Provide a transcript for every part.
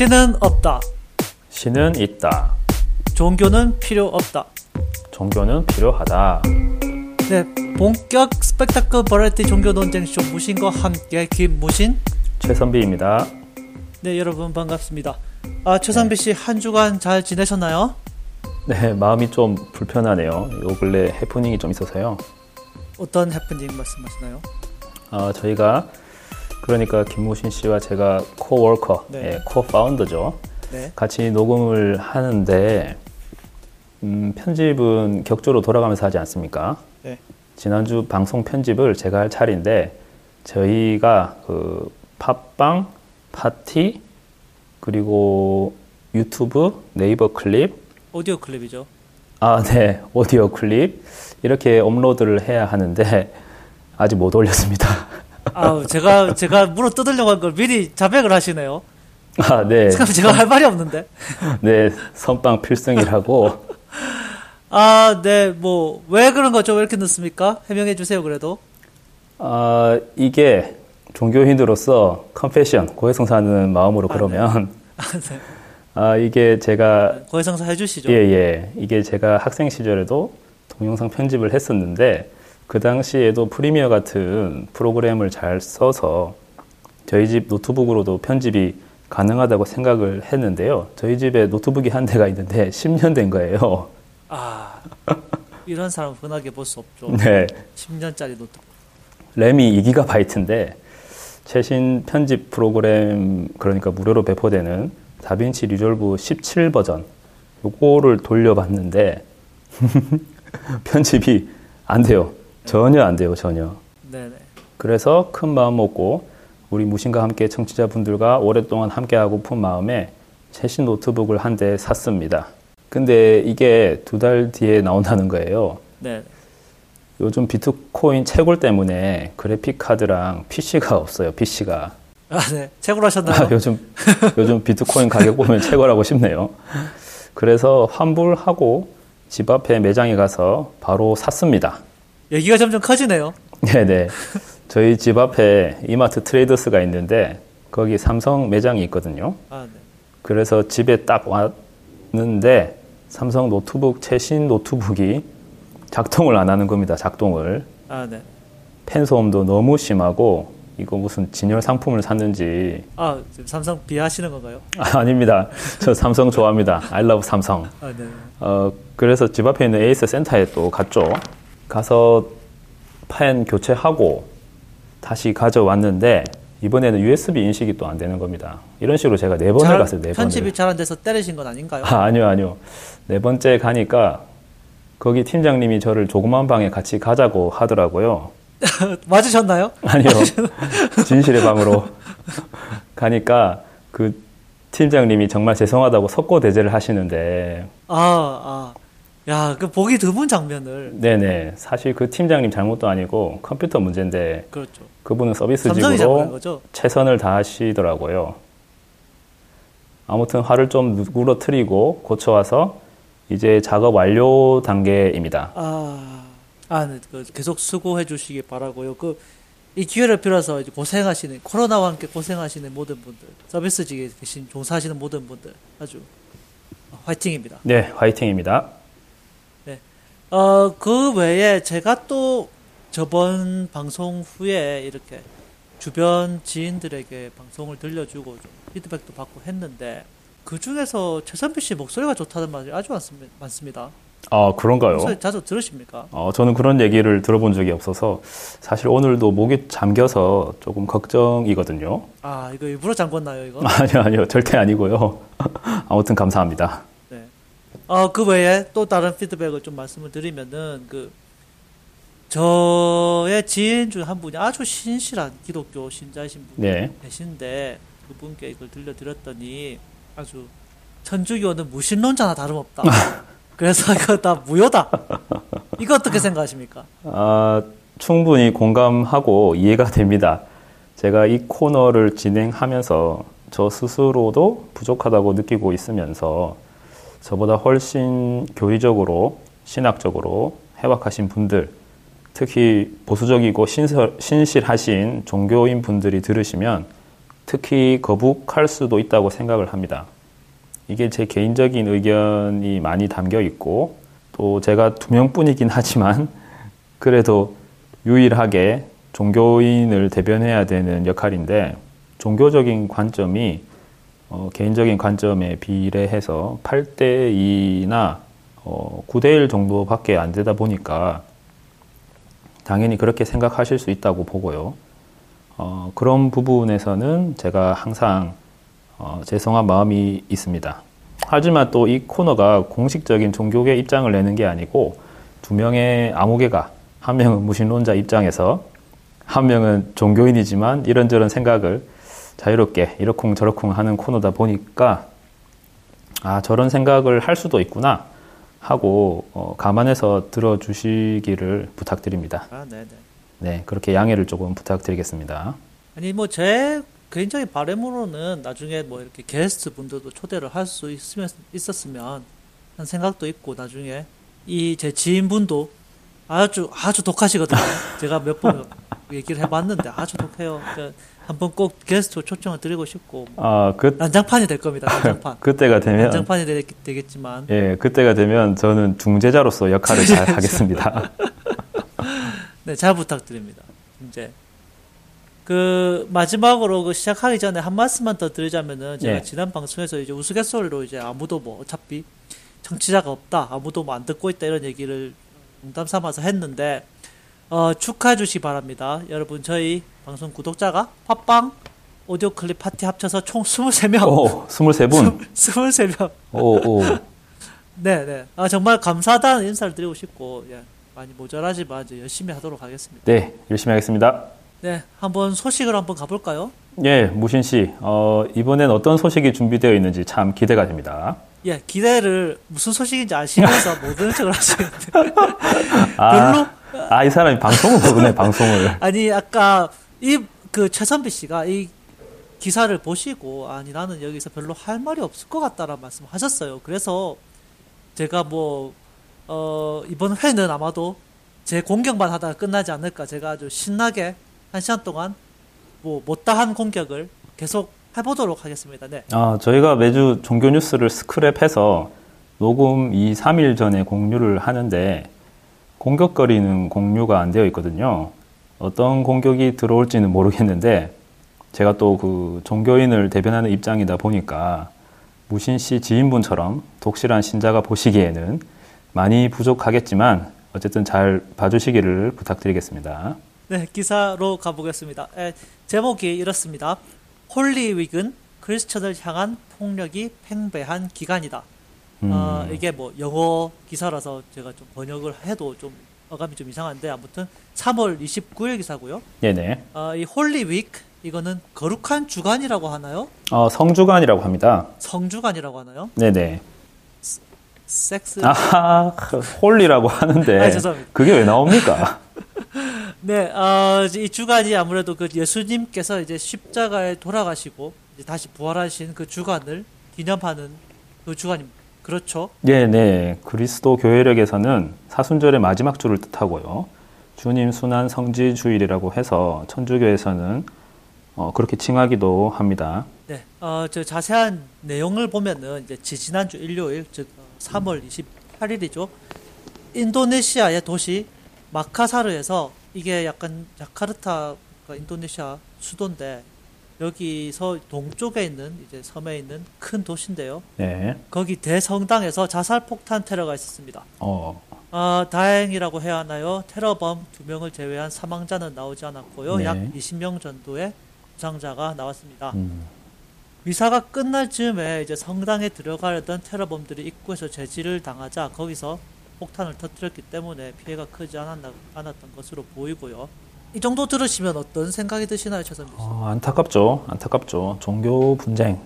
신은 없다. 신은 있다. 종교는 필요 없다. 종교는 필요하다. 네, 본격 스펙타클 버라이티 종교 논쟁 쇼 무신과 함께 김무신. 최선비입니다. 네, 여러분 반갑습니다. 아, 최선비 씨 한 주간 잘 지내셨나요? 네, 마음이 좀 불편하네요. 요 근래 해프닝이 좀 있어서요. 어떤 해프닝 말씀하시나요? 아, 저희가 그러니까 김무신 씨와 제가 코워커, 네. 예, co-founder죠. 네. 같이 녹음을 하는데 음, 편집은 격주로 돌아가면서 하지 않습니까? 네. 지난주 방송 편집을 제가 할 차례인데 저희가 그 팟빵, 팟티 그리고 유튜브, 네이버 클립, 오디오 클립이죠. 아, 네, 오디오 클립 이렇게 업로드를 해야 하는데 아직 못 올렸습니다. 아, 제가 제가 물어 뜯으려고 한 걸 미리 자백을 하시네요. 아, 네, 잠깐 제가 할 말이 없는데. 네, 선빵 필승이라고. 아, 네, 뭐 왜 그런 거죠? 왜 이렇게 늦습니까? 해명해 주세요. 그래도. 아, 이게 종교인으로서 컨페션, 고해성사하는 마음으로 아, 그러면, 아, 네. 아, 이게 제가, 고해성사 해주시죠. 예, 예, 이게 제가 학생 시절에도 동영상 편집을 했었는데, 그 당시에도 Premiere 같은 프로그램을 잘 써서 저희 집 노트북으로도 편집이 가능하다고 생각을 했는데요. 저희 집에 노트북이 한 대가 있는데 10년 된 거예요. 아, 이런 사람 흔하게 볼 수 없죠. 네. 10년짜리 노트북. 램이 2GB인데 최신 편집 프로그램 그러니까 무료로 배포되는 DaVinci Resolve 17 버전 요거를 돌려봤는데 편집이 안 돼요. 전혀 안 돼요. 전혀. 네네. 그래서 큰 마음 먹고 우리 무신과 함께 청취자분들과 오랫동안 함께하고 픈 마음에 최신 노트북을 한 대 샀습니다. 근데 이게 두 달 뒤에 나온다는 거예요. 네. 요즘 비트코인 채굴 때문에 그래픽 카드랑 PC가 없어요. PC가. 아, 네. 채굴 하셨나요? 아, 요즘 요즘 비트코인 가격 보면 채굴하고 싶네요. 그래서 환불하고 집 앞에 매장에 가서 바로 샀습니다. 얘기가 점점 커지네요. 네네. 저희 집 앞에 이마트 트레이더스가 있는데 거기 삼성 매장이 있거든요. 아, 네. 그래서 집에 딱 왔는데 삼성 노트북 최신 노트북이 작동을 안 하는 겁니다. 작동을. 아, 네. 팬 소음도 너무 심하고 이거 무슨 진열 상품을 샀는지 아, 지금 삼성 비하하시는 건가요? 아, 아닙니다. 저 삼성 좋아합니다. I love 삼성. 아, 네. 어, 그래서 집 앞에 있는 에이스 센터에 또 갔죠. 가서 펜 교체하고 다시 가져왔는데 이번에는 USB 인식이 또 안 되는 겁니다. 이런 식으로 제가 네 번을 잘- 갔어요. 네 편집이. 잘 안 돼서 때리신 건 아닌가요? 아, 아니요, 아니요. 네 번째 가니까 거기 팀장님이 저를 조그만 방에 같이 가자고 하더라고요. 맞으셨나요? 아니요. 진실의 방으로 가니까 그 팀장님이 정말 죄송하다고 석고 대제를 하시는데 아, 아. 야, 그 보기 드문 장면을. 네네 사실 그 팀장님 잘못도 아니고 컴퓨터 문제인데 그렇죠. 그분은 서비스직으로? 최선을 다하시더라고요. 아무튼 화를 좀 누그러뜨리고 고쳐와서 이제 작업 완료 단계입니다. 아, 아, 네. 그 계속 수고해 주시기 바라고요. 그, 이 기회를 빌어서 이제 고생하시는, 코로나와 함께 고생하시는 모든 분들, 서비스직에 계신, 종사하시는 모든 분들, 아주 화이팅입니다. 네, 화이팅입니다. 어, 그 외에 제가 또 저번 방송 후에 이렇게 주변 지인들에게 방송을 들려주고 좀 피드백도 받고 했는데 그 중에서 최선비 씨 목소리가 좋다는 말이 아주 많습- 많습니 다. 아 그런가요? 목소리 자주 들으십니까? 어, 저는 그런 얘기를 들어본 적이 없어서 사실 오늘도 목이 잠겨서 조금 걱정이거든요. 아, 이거 일부러 잠궜나요, 이거? 아니요, 아니요, 절대 아니고요. 아무튼 감사합니다. 네. 어, 그 외에 또 다른 피드백을 좀 말씀을 드리면은, 그, 저의 지인 중 한 분이 아주 신실한 기독교 신자이신 분이 네. 계신데, 그분께 이걸 들려드렸더니, 아주, 천주교는 무신론자나 다름없다. 그래서 이거 다 무효다. 이거 어떻게 생각하십니까? 아, 충분히 공감하고 이해가 됩니다. 제가 이 코너를 진행하면서 저 스스로도 부족하다고 느끼고 있으면서 저보다 훨씬 교리적으로 신학적으로 해박하신 분들, 특히 보수적이고 신설, 신실하신 종교인 분들이 들으시면 특히 거북할 수도 있다고 생각을 합니다. 이게 제 개인적인 의견이 많이 담겨 있고 또 제가 두 명뿐이긴 하지만 그래도 유일하게 종교인을 대변해야 되는 역할인데 종교적인 관점이 어, 개인적인 관점에 비례해서 8대 2나 어, 9대 1 정도밖에 안 되다 보니까 당연히 그렇게 생각하실 수 있다고 보고요. 어, 그런 부분에서는 제가 항상 어, 죄송한 마음이 있습니다. 하지만 또 이 코너가 공식적인 종교계 입장을 내는 게 아니고 두 명의 아무개가 한 명은 무신론자 입장에서 한 명은 종교인이지만 이런저런 생각을 자유롭게 이러쿵 저러쿵 하는 코너다 보니까 아 저런 생각을 할 수도 있구나 하고 어, 감안해서 들어주시기를 부탁드립니다. 아, 네네. 네 그렇게 양해를 조금 부탁드리겠습니다. 아니 뭐제 개인적인 바람으로는 나중에 뭐 이렇게 게스트 분들도 초대를 할 수 있으면 있었으면 한 생각도 있고 나중에 이 제 지인분도 아주 아주 독하시거든요. 제가 몇 번 얘기를 해봤는데 아주 독해요. 한번 꼭 게스트 초청을 드리고 싶고 아 그 난장판이 될 겁니다. 난장판. 그때가 되면 난장판이 되, 되겠지만 예 그때가 되면 저는 중재자로서 역할을 잘 하겠습니다. 네, 잘 부탁드립니다. 이제 그 마지막으로 그 시작하기 전에 한 말씀만 더 드리자면은 제가 예. 지난 방송에서 이제 우스갯소리로 이제 아무도 뭐 어차피 청취자가 없다, 아무도 뭐 안 듣고 있다 이런 얘기를 농담 삼아서 했는데 어, 축하해 주시기 바랍니다. 여러분 저희 방송 구독자가 팟빵 오디오 클립 파티 합쳐서 총 23명. 오 23분 23명. 오 오 네, 네. 아, 정말 감사하다는 인사를 드리고 싶고 예. 많이 모자라지만 이제 열심히 하도록 하겠습니다. 네 열심히 하겠습니다. 네, 한번 소식을 한번 가볼까요? 예, 무신 씨, 어, 이번엔 어떤 소식이 준비되어 있는지 참 기대가 됩니다. 예, 기대를 무슨 소식인지 아시면서 모든 척을 하시는데 아, 별로 아, 이 사람이 방송을 모르네, 방송을. 아니 아까 이 그 최선비 씨가 이 기사를 보시고 아니 나는 여기서 별로 할 말이 없을 것 같다라는 말씀하셨어요. 그래서 제가 뭐 어, 이번 회는 아마도 제 공격만 하다가 끝나지 않을까 제가 아주 신나게 한 시간 동안 뭐 못다한 공격을 계속 해보도록 하겠습니다. 네. 아, 저희가 매주 종교 뉴스를 스크랩해서 녹음 2, 3일 전에 공유를 하는데 공격거리는 공유가 안 되어 있거든요. 어떤 공격이 들어올지는 모르겠는데 제가 또 그 종교인을 대변하는 입장이다 보니까 무신 씨 지인분처럼 독실한 신자가 보시기에는 많이 부족하겠지만 어쨌든 잘 봐주시기를 부탁드리겠습니다. 네, 기사로 가보겠습니다. 에, 제목이 이렇습니다. 홀리윅은 크리스천을 향한 폭력이 팽배한 기간이다. 음, 어, 이게 뭐 영어 기사라서 제가 좀 번역을 해도 좀 어감이 좀 이상한데 아무튼 3월 29일 기사고요. 네네. 어, 이 Holy Week 이거는 거룩한 주간이라고 하나요? 어, 성주간이라고 합니다. 성주간이라고 하나요? 네네. 섹스 아하, holy라고 하는데 아, 죄송합니다. 그게 왜 나옵니까? 네, 어, 이 주간이 아무래도 그 예수님께서 이제 십자가에 돌아가시고 이제 다시 부활하신 그 주간을 기념하는 그 주간입니다. 그렇죠? 네, 네. 그리스도 교회력에서는 사순절의 마지막 주를 뜻하고요. 주님 순환 성지 주일이라고 해서 천주교에서는 어, 그렇게 칭하기도 합니다. 네, 어, 저 자세한 내용을 보면은 이제 지지난주 일요일, 즉 어, 3월 28일이죠. 인도네시아의 도시 마카사르에서 이게 약간 자카르타가 인도네시아 수도인데 여기서 동쪽에 있는 이제 섬에 있는 큰 도시인데요. 네. 거기 대성당에서 자살 폭탄 테러가 있었습니다. 어, 아, 다행이라고 해야 하나요? 테러범 두 명을 제외한 사망자는 나오지 않았고요. 네. 약 20명 정도의 부상자가 나왔습니다. 음, 미사가 끝날 즈음에 이제 성당에 들어가려던 테러범들이 입구에서 제지를 당하자 거기서 폭탄을 터뜨렸기 때문에 피해가 크지 않았나, 않았던 것으로 보이고요. 이 정도 들으시면 어떤 생각이 드시나요, 최선비 씨? 어, 안타깝죠. 안타깝죠. 종교 분쟁,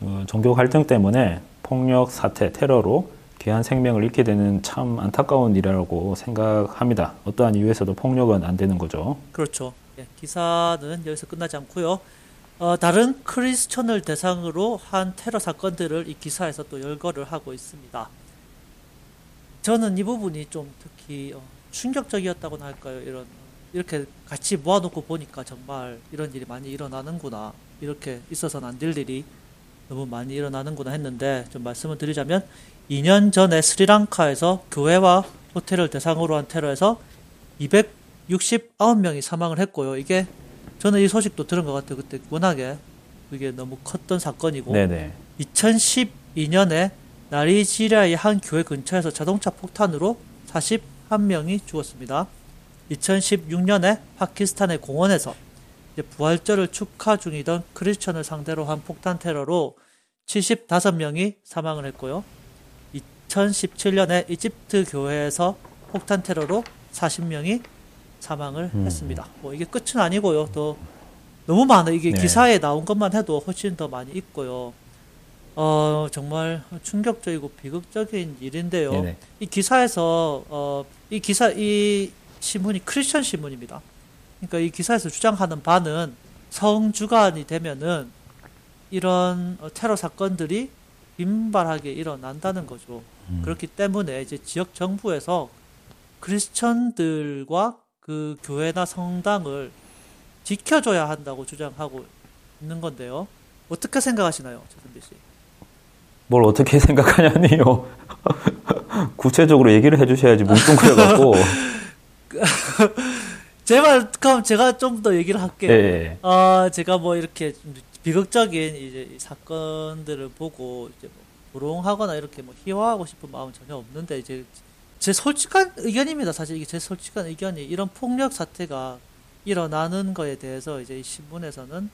어, 종교 갈등 때문에 폭력 사태, 테러로 귀한 생명을 잃게 되는 참 안타까운 일이라고 생각합니다. 어떠한 이유에서도 폭력은 안 되는 거죠. 그렇죠. 예, 기사는 여기서 끝나지 않고요. 어, 다른 크리스천을 대상으로 한 테러 사건들을 이 기사에서 또 열거를 하고 있습니다. 저는 이 부분이 좀 특히 어, 충격적이었다고나 할까요? 이런 어, 이렇게 같이 모아놓고 보니까 정말 이런 일이 많이 일어나는구나. 이렇게 있어서는 안 될 일이 너무 많이 일어나는구나 했는데 좀 말씀을 드리자면 2년 전에 스리랑카에서 교회와 호텔을 대상으로 한 테러에서 269명이 사망을 했고요. 이게 저는 이 소식도 들은 것 같아요. 그때 워낙에 그게 너무 컸던 사건이고 네네. 2012년에 나리지리아의 한 교회 근처에서 자동차 폭탄으로 41명이 죽었습니다. 2016년에 파키스탄의 공원에서 부활절을 축하 중이던 크리스천을 상대로 한 폭탄 테러로 75명이 사망을 했고요. 2017년에 이집트 교회에서 폭탄 테러로 40명이 사망을 음. 했습니다. 뭐 이게 끝은 아니고요. 더 너무 많아. 이게 네. 기사에 나온 것만 해도 훨씬 더 많이 있고요. 어, 정말 충격적이고 비극적인 일인데요. 네네. 이 기사에서 어, 이 기사 이 신문이 크리스천 신문입니다. 그러니까 이 기사에서 주장하는 바는 성주간이 되면은 이런 어, 테러 사건들이 빈발하게 일어난다는 거죠. 음. 그렇기 때문에 이제 지역 정부에서 크리스천들과 그 교회나 성당을 지켜줘야 한다고 주장하고 있는 건데요. 어떻게 생각하시나요, 최선비 씨? 뭘 어떻게 생각하냐니요. 구체적으로 얘기를 해주셔야지 뭉뚱그려갖고. 제발 그럼 제가 좀 더 얘기를 할게요. 예, 예. 아, 제가 뭐 이렇게 좀 비극적인 이제 이 사건들을 보고 이제 뭐 부롱하거나 이렇게 뭐 희화하고 싶은 마음은 전혀 없는데 이제 제 솔직한 의견입니다. 사실 이게 제 솔직한 의견이 이런 폭력 사태가 일어나는 거에 대해서 이제 이 신문에서는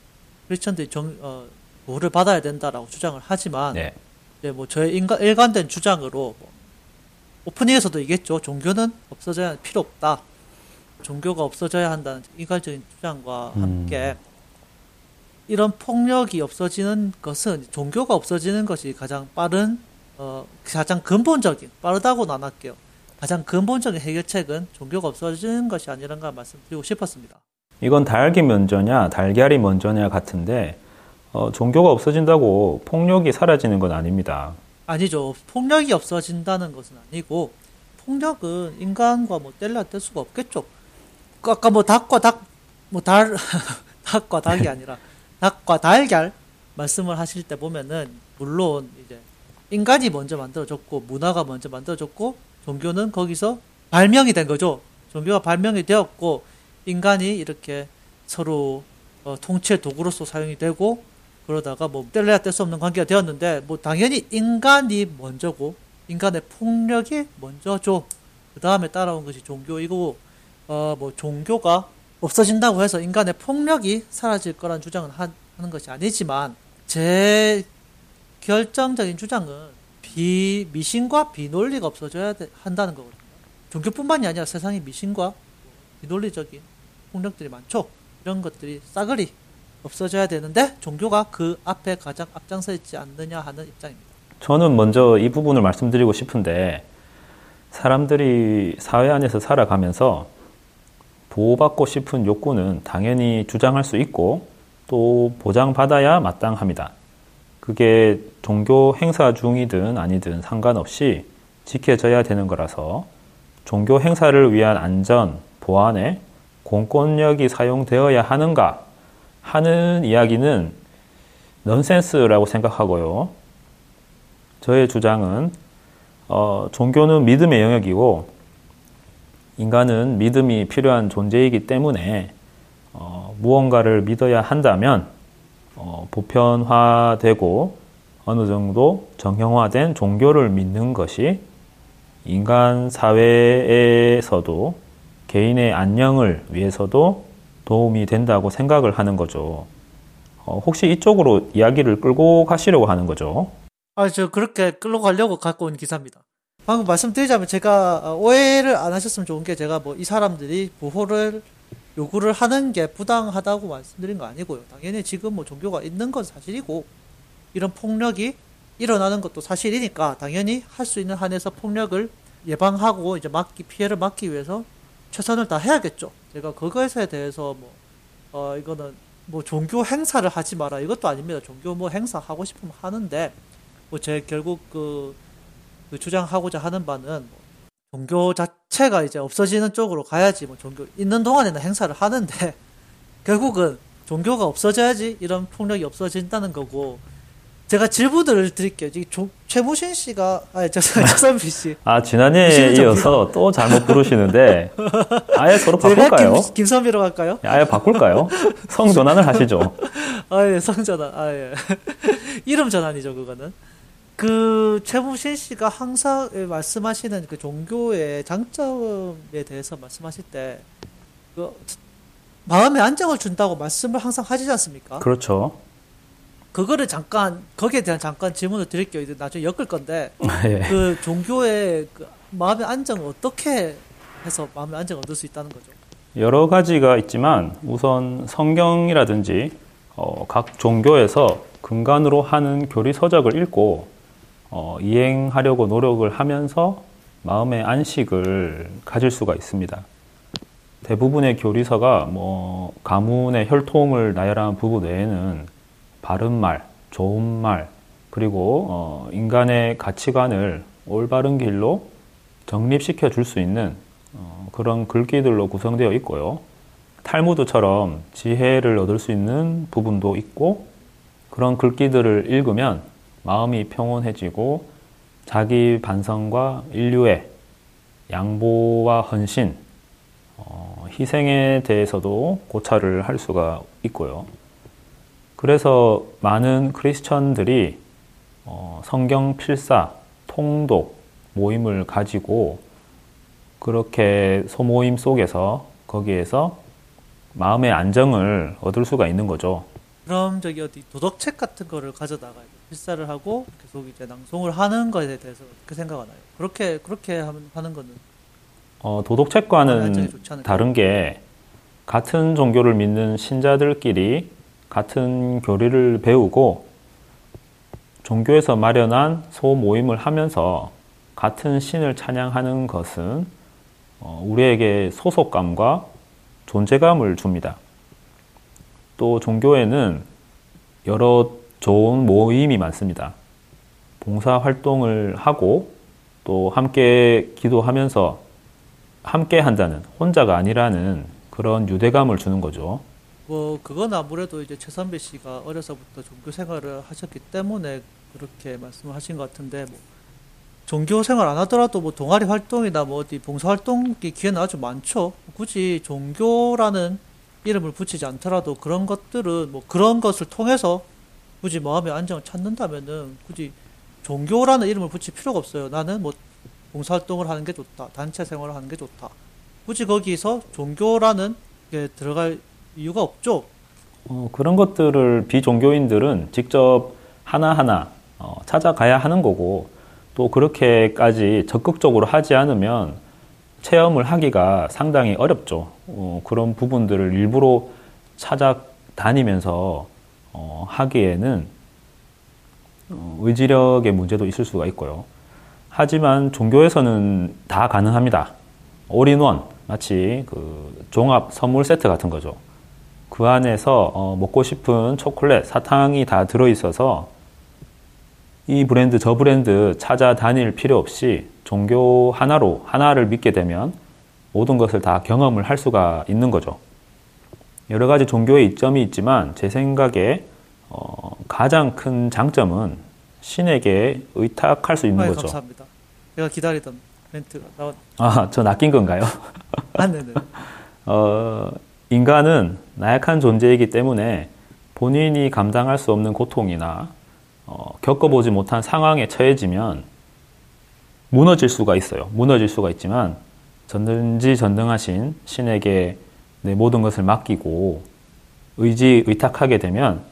크리스천들이 정, 어, 보호를 받아야 된다라고 주장을 하지만 네. 이제 뭐 저의 인간, 일관된 주장으로 뭐 오프닝에서도 얘기했죠. 종교는 없어져야 필요 없다. 종교가 없어져야 한다는 인간적인 주장과 음. 함께 이런 폭력이 없어지는 것은 종교가 없어지는 것이 가장 빠른 어 가장 근본적인 빠르다고는 안 할게요. 가장 근본적인 해결책은 종교가 없어지는 것이 아니란가 말씀드리고 싶었습니다. 이건 닭이 먼저냐, 달걀이 먼저냐 같은데, 어, 종교가 없어진다고 폭력이 사라지는 건 아닙니다. 아니죠. 폭력이 없어진다는 것은 아니고 폭력은 인간과 뭐 뗄래야 뗄 수가 없겠죠. 그 아까 뭐 닭과 닭, 뭐 달, 닭과 닭이 아니라 닭과 달걀 말씀을 하실 때 보면은 물론 이제 인간이 먼저 만들어졌고 문화가 먼저 만들어졌고 종교는 거기서 발명이 된 거죠. 종교가 발명이 되었고 인간이 이렇게 서로 어, 통치의 도구로서 사용이 되고 그러다가 뭐 뗄래야 뗄 수 없는 관계가 되었는데 뭐 당연히 인간이 먼저고 인간의 폭력이 먼저죠. 그 다음에 따라온 것이 종교이고 어 뭐 종교가 없어진다고 해서 인간의 폭력이 사라질 거란 주장은 하, 는 것이 아니지만 제 결정적인 주장은 비 미신과 비논리가 없어져야 돼- 한다는 거거든요. 종교뿐만이 아니라 세상에 미신과 비논리적인 폭력들이 많죠. 이런 것들이 싸그리 없어져야 되는데 종교가 그 앞에 가장 앞장서 있지 않느냐 하는 입장입니다. 저는 먼저 이 부분을 말씀드리고 싶은데, 사람들이 사회 안에서 살아가면서 보호받고 싶은 욕구는 당연히 주장할 수 있고, 또 보장받아야 마땅합니다. 그게 종교 행사 중이든 아니든 상관없이 지켜져야 되는 거라서 종교 행사를 위한 안전, 보안에 공권력이 사용되어야 하는가 하는 이야기는 넌센스라고 생각하고요. 저의 주장은 어, 종교는 믿음의 영역이고 인간은 믿음이 필요한 존재이기 때문에 어, 무언가를 믿어야 한다면 어, 보편화되고 어느 정도 정형화된 종교를 믿는 것이 인간 사회에서도 개인의 안녕을 위해서도 도움이 된다고 생각을 하는 거죠. 어, 혹시 이쪽으로 이야기를 끌고 가시려고 하는 거죠? 아, 저 그렇게 끌고 가려고 갖고 온 기사입니다. 방금 말씀드리자면 제가 어, 오해를 안 하셨으면 좋은 게 제가 뭐 이 사람들이 보호를 요구를 하는 게 부당하다고 말씀드린 거 아니고요. 당연히 지금 뭐 종교가 있는 건 사실이고 이런 폭력이 일어나는 것도 사실이니까 당연히 할 수 있는 한에서 폭력을 예방하고 이제 막기 피해를 막기 위해서 최선을 다 해야겠죠. 제가 그것에 대해서 뭐 어 이거는 뭐 종교 행사를 하지 마라 이것도 아닙니다. 종교 뭐 행사 하고 싶으면 하는데 뭐 제 결국 그, 그 주장하고자 하는 바는 뭐 종교 자체가 이제 없어지는 쪽으로 가야지 뭐 종교 있는 동안에는 행사를 하는데 결국은 종교가 없어져야지 이런 폭력이 없어진다는 거고 제가 질문을 드릴게요. 지금 최무신 씨가 아니 최선비 씨. 아 지난해에 이어서 또 잘못 부르시는데 아예 서로 바꿀까요? 김, 김선비로 갈까요? 아예 바꿀까요? 성 전환을 하시죠. 아예 성 전환. 아예 이름 전환이죠 그거는. 그 최무신 씨가 항상 말씀하시는 그 종교의 장점에 대해서 말씀하실 때 그 마음에 안정을 준다고 말씀을 항상 하시지 않습니까? 그렇죠. 그거를 잠깐 거기에 대한 잠깐 질문을 드릴게요. 이제 나중에 엮을 건데 예. 그 종교의 그 마음의 안정을 어떻게 해서 마음의 안정을 얻을 수 있다는 거죠? 여러 가지가 있지만 우선 성경이라든지 어, 각 종교에서 근간으로 하는 교리 서적을 읽고 어, 이행하려고 노력을 하면서 마음의 안식을 가질 수가 있습니다. 대부분의 교리서가 뭐 가문의 혈통을 나열한 부분 외에는 바른 말, 좋은 말, 그리고 어, 인간의 가치관을 올바른 길로 정립시켜 줄 수 있는 어, 그런 글귀들로 구성되어 있고요. 탈무드처럼 지혜를 얻을 수 있는 부분도 있고 그런 글귀들을 읽으면 마음이 평온해지고 자기 반성과 인류의 양보와 헌신, 어, 희생에 대해서도 고찰을 할 수가 있고요. 그래서 많은 크리스천들이 어, 성경 필사, 통독 모임을 가지고 그렇게 소모임 속에서 거기에서 마음의 안정을 얻을 수가 있는 거죠. 그럼 저기 어디 도덕책 같은 거를 가져다가 필사를 하고 계속 이제 낭송을 하는 것에 대해서 어떻게 생각하나요? 그렇게 그렇게 하는 거는 어, 도덕책과는 다른 게 같은 종교를 믿는 신자들끼리 같은 교리를 배우고 종교에서 마련한 소모임을 하면서 같은 신을 찬양하는 것은 어, 우리에게 소속감과 존재감을 줍니다. 또 종교에는 여러 좋은 모임이 많습니다. 봉사 활동을 하고 또 함께 기도하면서 함께 한다는 혼자가 아니라는 그런 유대감을 주는 거죠. 뭐 그건 아무래도 이제 최선배 씨가 어려서부터 종교 생활을 하셨기 때문에 그렇게 말씀을 하신 것 같은데 뭐 종교 생활 안 하더라도 뭐 동아리 활동이나 뭐 어디 봉사 활동이 기회는 아주 많죠. 굳이 종교라는 이름을 붙이지 않더라도 그런 것들은 뭐 그런 것을 통해서 굳이 마음의 안정을 찾는다면은 굳이 종교라는 이름을 붙일 필요가 없어요. 나는 뭐 봉사활동을 하는 게 좋다. 단체 생활을 하는 게 좋다. 굳이 거기서 종교라는 게 들어갈 이유가 없죠. 어, 그런 것들을 비종교인들은 직접 하나하나 어, 찾아가야 하는 거고 또 그렇게까지 적극적으로 하지 않으면 체험을 하기가 상당히 어렵죠. 어, 그런 부분들을 일부러 찾아다니면서 어, 하기에는 어, 의지력의 문제도 있을 수가 있고요. 하지만 종교에서는 다 가능합니다. 올인원 마치 그 종합 선물 세트 같은 거죠. 그 안에서 어, 먹고 싶은 초콜릿, 사탕이 다 들어 있어서 이 브랜드 저 브랜드 찾아다닐 필요 없이 종교 하나로 하나를 믿게 되면 모든 것을 다 경험을 할 수가 있는 거죠. 여러 가지 종교의 이점이 있지만 제 생각에 어, 가장 큰 장점은 신에게 의탁할 수 있는 아유, 거죠. 감사합니다. 제가 기다리던 멘트가 나왔. 아, 저 낚인 건가요? 아, 네네. 어, 인간은 나약한 존재이기 때문에 본인이 감당할 수 없는 고통이나 어, 겪어보지 못한 상황에 처해지면 무너질 수가 있어요. 무너질 수가 있지만 전든지 전능하신 신에게 내 모든 것을 맡기고 의지 의탁하게 되면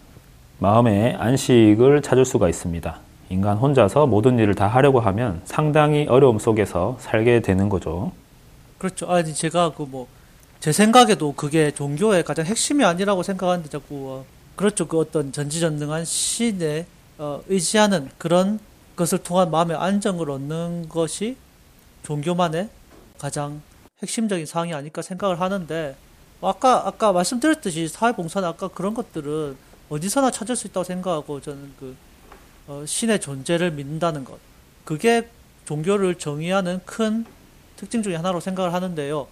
마음의 안식을 찾을 수가 있습니다. 인간 혼자서 모든 일을 다 하려고 하면 상당히 어려움 속에서 살게 되는 거죠. 그렇죠. 아니 제가 그 뭐 제 생각에도 그게 종교의 가장 핵심이 아니라고 생각하는데 자꾸 어, 그렇죠. 그 어떤 전지전능한 신에 어, 의지하는 그런 것을 통한 마음의 안정을 얻는 것이 종교만의 가장 핵심적인 사항이 아닐까 생각을 하는데 뭐 아까 아까 말씀드렸듯이 사회봉사는 아까 그런 것들은 어디서나 찾을 수 있다고 생각하고 저는 그 어, 신의 존재를 믿는다는 것 그게 종교를 정의하는 큰 특징 중에 하나로 생각을 하는데요.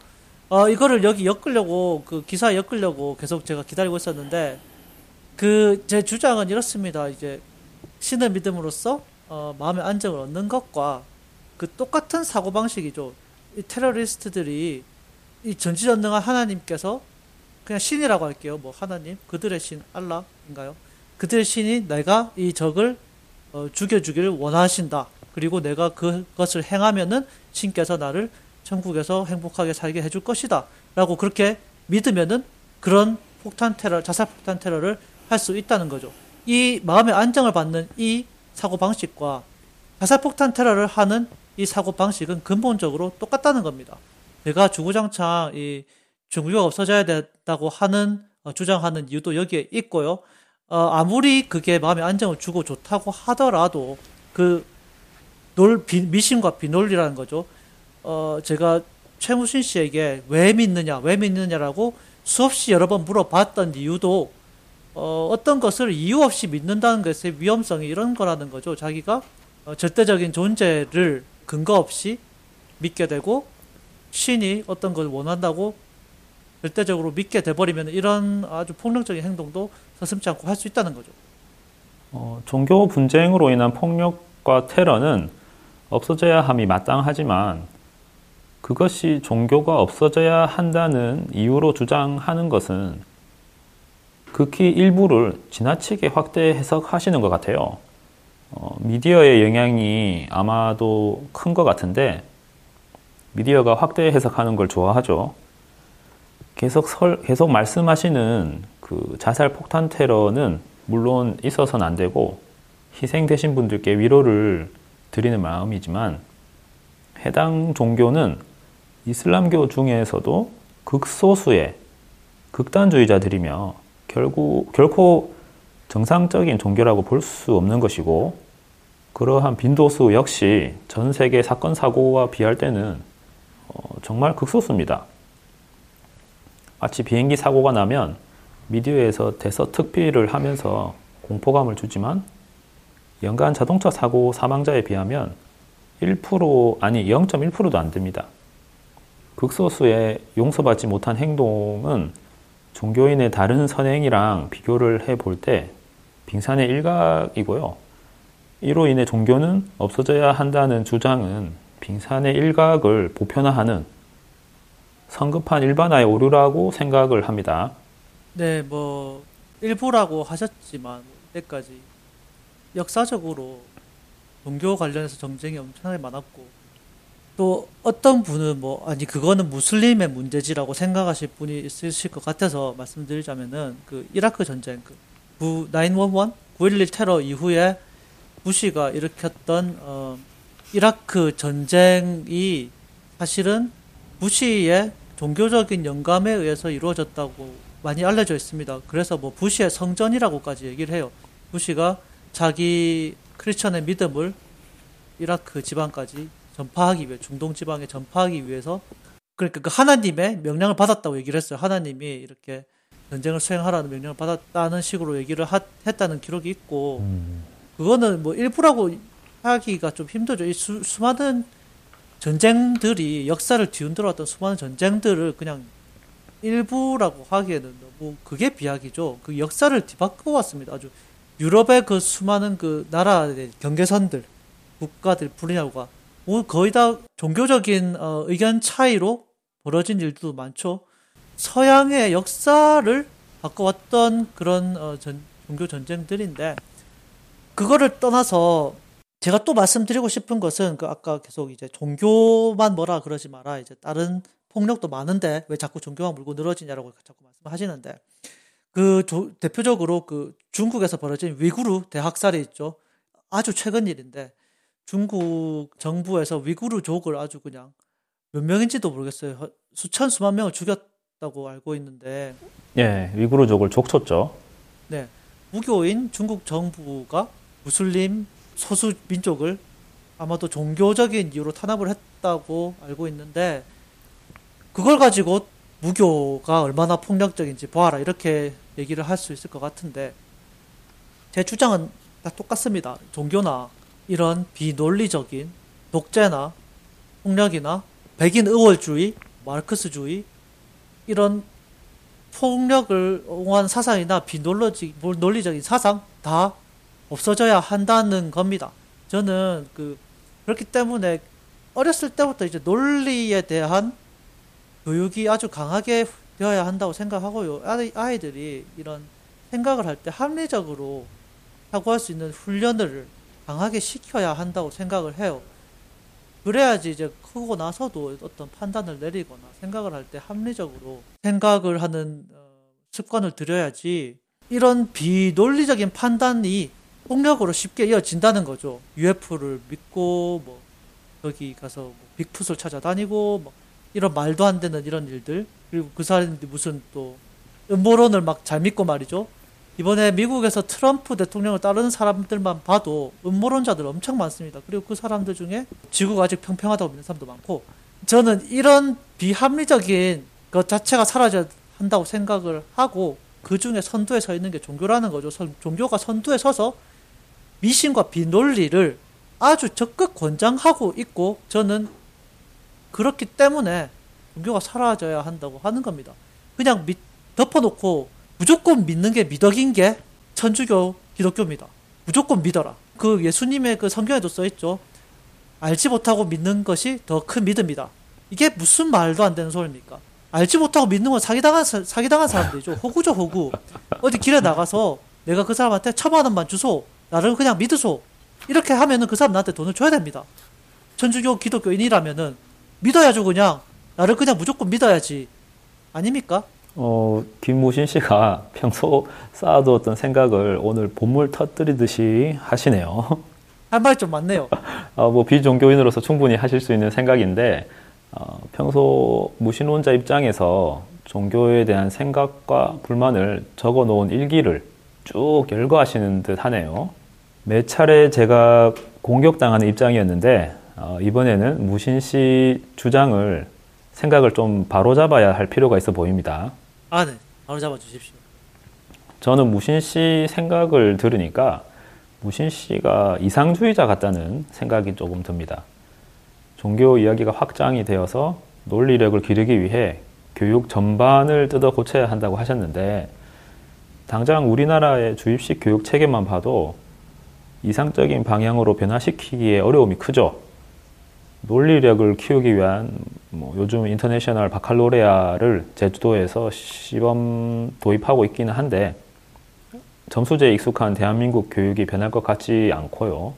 어, 이거를 여기 엮으려고, 그 기사에 엮으려고 계속 제가 기다리고 있었는데, 그, 제 주장은 이렇습니다. 이제, 신을 믿음으로써, 어, 마음의 안정을 얻는 것과, 그 똑같은 사고 방식이죠. 이 테러리스트들이, 이 전지전능한 하나님께서, 그냥 신이라고 할게요. 뭐, 하나님, 그들의 신, 알라인가요? 그들의 신이 내가 이 적을, 어, 죽여주기를 원하신다. 그리고 내가 그것을 행하면은 신께서 나를 천국에서 행복하게 살게 해줄 것이다. 라고 그렇게 믿으면은 그런 폭탄 테러, 자살 폭탄 테러를 할 수 있다는 거죠. 이 마음의 안정을 받는 이 사고 방식과 자살 폭탄 테러를 하는 이 사고 방식은 근본적으로 똑같다는 겁니다. 제가 주구장창 이 종교가 없어져야 된다고 하는 어, 주장하는 이유도 여기에 있고요. 어, 아무리 그게 마음의 안정을 주고 좋다고 하더라도 그 놀, 비, 미신과 비논리라는 거죠. 어, 제가 최무신 씨에게 왜 믿느냐, 왜 믿느냐라고 수없이 여러 번 물어봤던 이유도 어, 어떤 것을 이유 없이 믿는다는 것의 위험성이 이런 거라는 거죠. 자기가 어, 절대적인 존재를 근거 없이 믿게 되고 신이 어떤 걸 원한다고 절대적으로 믿게 돼버리면 이런 아주 폭력적인 행동도 서슴지 않고 할 수 있다는 거죠. 어, 종교 분쟁으로 인한 폭력과 테러는 없어져야 함이 마땅하지만 그것이 종교가 없어져야 한다는 이유로 주장하는 것은 극히 일부를 지나치게 확대 해석하시는 것 같아요. 어, 미디어의 영향이 아마도 큰 것 같은데 미디어가 확대 해석하는 걸 좋아하죠. 계속 설, 계속 말씀하시는 그 자살 폭탄 테러는 물론 있어서는 안 되고 희생되신 분들께 위로를 드리는 마음이지만 해당 종교는 이슬람교 중에서도 극소수의 극단주의자들이며 결국 결코 정상적인 종교라고 볼 수 없는 것이고 그러한 빈도수 역시 전 세계 사건 사고와 비할 때는 어, 정말 극소수입니다. 마치 비행기 사고가 나면 미디어에서 대서특필을 하면서 공포감을 주지만 연간 자동차 사고 사망자에 비하면 1% 아니 0.1%도 안 됩니다. 극소수의 용서받지 못한 행동은 종교인의 다른 선행이랑 비교를 해 볼 때 빙산의 일각이고요. 이로 인해 종교는 없어져야 한다는 주장은 빙산의 일각을 보편화하는 성급한 일반화의 오류라고 생각을 합니다. 네, 뭐 일부라고 하셨지만 때까지 역사적으로 종교 관련해서 정쟁이 엄청나게 많았고 또 어떤 분은 뭐 아니 그거는 무슬림의 문제지라고 생각하실 분이 있으실 것 같아서 말씀드리자면은 그 이라크 전쟁 그911 9.11 테러 이후에 부시가 일으켰던 어 이라크 전쟁이 사실은 부시의 종교적인 영감에 의해서 이루어졌다고 많이 알려져 있습니다. 그래서 뭐 부시의 성전이라고까지 얘기를 해요. 부시가 자기 크리스천의 믿음을 이라크 지방까지 전파하기 위해 중동 지방에 전파하기 위해서 그러니까 그 하나님의 명령을 받았다고 얘기를 했어요. 하나님이 이렇게 전쟁을 수행하라는 명령을 받았다는 식으로 얘기를 하, 했다는 기록이 있고 음. 그거는 뭐 일부라고 하기가 좀 힘들죠. 이 수, 수많은 전쟁들이 역사를 뒤흔들어왔던 수많은 전쟁들을 그냥 일부라고 하기에는 너무 그게 비약이죠. 그 역사를 뒤바꿔 왔습니다. 아주 유럽의 그 수많은 그 나라의 경계선들, 국가들, 분야가 거의 다 종교적인 어, 의견 차이로 벌어진 일도 많죠. 서양의 역사를 바꿔왔던 그런 어, 전, 종교 전쟁들인데 그거를 떠나서 제가 또 말씀드리고 싶은 것은 그 아까 계속 이제 종교만 뭐라 그러지 마라 이제 다른 폭력도 많은데 왜 자꾸 종교만 물고 늘어지냐라고 자꾸 말씀하시는데 그 조, 대표적으로 그 중국에서 벌어진 위구르 대학살이 있죠. 아주 최근 일인데 중국 정부에서 위구르족을 아주 그냥 몇 명인지도 모르겠어요. 수천 수만 명을 죽였다고 알고 있는데. 예, 위구르족을 족쳤죠. 네, 무교인 중국 정부가 무슬림 소수 민족을 아마도 종교적인 이유로 탄압을 했다고 알고 있는데 그걸 가지고 무교가 얼마나 폭력적인지 보아라 이렇게 얘기를 할 수 있을 것 같은데 제 주장은 다 똑같습니다. 종교나 이런 비논리적인 독재나 폭력이나 백인 의월주의, 마르크스주의 이런 폭력을 옹호한 사상이나 비논리적 논리적인 사상 다 없어져야 한다는 겁니다. 저는 그 그렇기 때문에 어렸을 때부터 이제 논리에 대한 교육이 아주 강하게 되어야 한다고 생각하고요. 아이들이 이런 생각을 할 때 합리적으로 사고할 수 있는 훈련을 강하게 시켜야 한다고 생각을 해요. 그래야지 이제 크고 나서도 어떤 판단을 내리거나 생각을 할 때 합리적으로 생각을 하는 어, 습관을 들여야지 이런 비논리적인 판단이 폭력으로 쉽게 이어진다는 거죠. UFO를 믿고 뭐 여기 가서 뭐 빅풋을 찾아다니고 뭐 이런 말도 안 되는 이런 일들 그리고 그 사람들이 무슨 또 음모론을 막 잘 믿고 말이죠. 이번에 미국에서 트럼프 대통령을 따르는 사람들만 봐도 음모론자들 엄청 많습니다. 그리고 그 사람들 중에 지구가 아직 평평하다고 믿는 사람도 많고 저는 이런 비합리적인 것 자체가 사라져야 한다고 생각을 하고 그 중에 선두에 서 있는 게 종교라는 거죠. 선, 종교가 선두에 서서 미신과 비논리를 아주 적극 권장하고 있고 저는 그렇기 때문에 종교가 사라져야 한다고 하는 겁니다. 그냥 믿, 덮어놓고 무조건 믿는 게 미덕인 게 천주교, 기독교입니다. 무조건 믿어라. 그 예수님의 그 성경에도 써있죠. 알지 못하고 믿는 것이 더 큰 믿음이다. 이게 무슨 말도 안 되는 소리입니까? 알지 못하고 믿는 건 사기당한, 사기당한 사람들이죠. 호구죠, 호구. 어디 길에 나가서 내가 그 사람한테 천만 원만 주소. 나를 그냥 믿으소. 이렇게 하면은 그 사람 나한테 돈을 줘야 됩니다. 천주교 기독교인이라면은 믿어야죠, 그냥. 나를 그냥 무조건 믿어야지. 아닙니까? 어, 김무신 씨가 평소 쌓아두었던 생각을 오늘 본물 터뜨리듯이 하시네요. 할 말이 좀 많네요. 어, 뭐 비종교인으로서 충분히 하실 수 있는 생각인데 어, 평소 무신론자 입장에서 종교에 대한 생각과 불만을 적어 놓은 일기를 쭉 열거하시는 듯 하네요. 매 차례 제가 공격당하는 입장이었는데 어, 이번에는 무신 씨 주장을 생각을 좀 바로잡아야 할 필요가 있어 보입니다. 아, 네. 바로 잡아 주십시오. 저는 무신 씨 생각을 들으니까 무신 씨가 이상주의자 같다는 생각이 조금 듭니다. 종교 이야기가 확장이 되어서 논리력을 기르기 위해 교육 전반을 뜯어 고쳐야 한다고 하셨는데 당장 우리나라의 주입식 교육 체계만 봐도 이상적인 방향으로 변화시키기에 어려움이 크죠. 논리력을 키우기 위한 뭐 요즘 인터내셔널 바칼로레아를 제주도에서 시범 도입하고 있기는 한데 점수제에 익숙한 대한민국 교육이 변할 것 같지 않고요.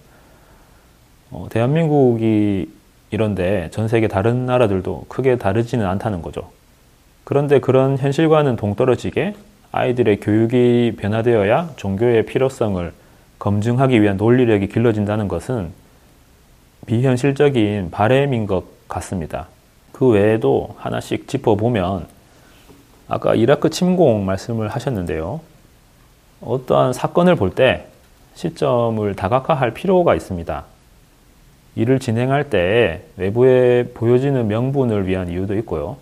어, 대한민국이 이런데 전 세계 다른 나라들도 크게 다르지는 않다는 거죠. 그런데 그런 현실과는 동떨어지게 아이들의 교육이 변화되어야 종교의 필요성을 검증하기 위한 논리력이 길러진다는 것은 비현실적인 바램인 것 같습니다. 그 외에도 하나씩 짚어보면 아까 이라크 침공 말씀을 하셨는데요. 어떠한 사건을 볼 때 시점을 다각화할 필요가 있습니다. 일을 진행할 때 외부에 보여지는 명분을 위한 이유도 있고요.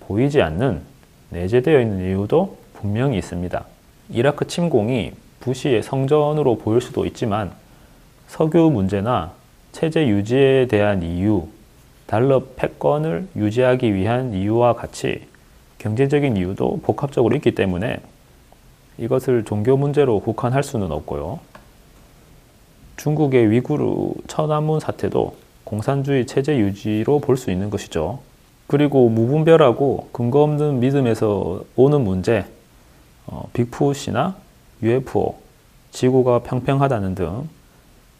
보이지 않는 내재되어 있는 이유도 분명히 있습니다. 이라크 침공이 부시의 성전으로 보일 수도 있지만 석유 문제나 체제 유지에 대한 이유, 달러 패권을 유지하기 위한 이유와 같이 경제적인 이유도 복합적으로 있기 때문에 이것을 종교 문제로 국한할 수는 없고요. 중국의 위구르 천안문 사태도 공산주의 체제 유지로 볼 수 있는 것이죠. 그리고 무분별하고 근거 없는 믿음에서 오는 문제, 어, 빅풋이나 UFO, 지구가 평평하다는 등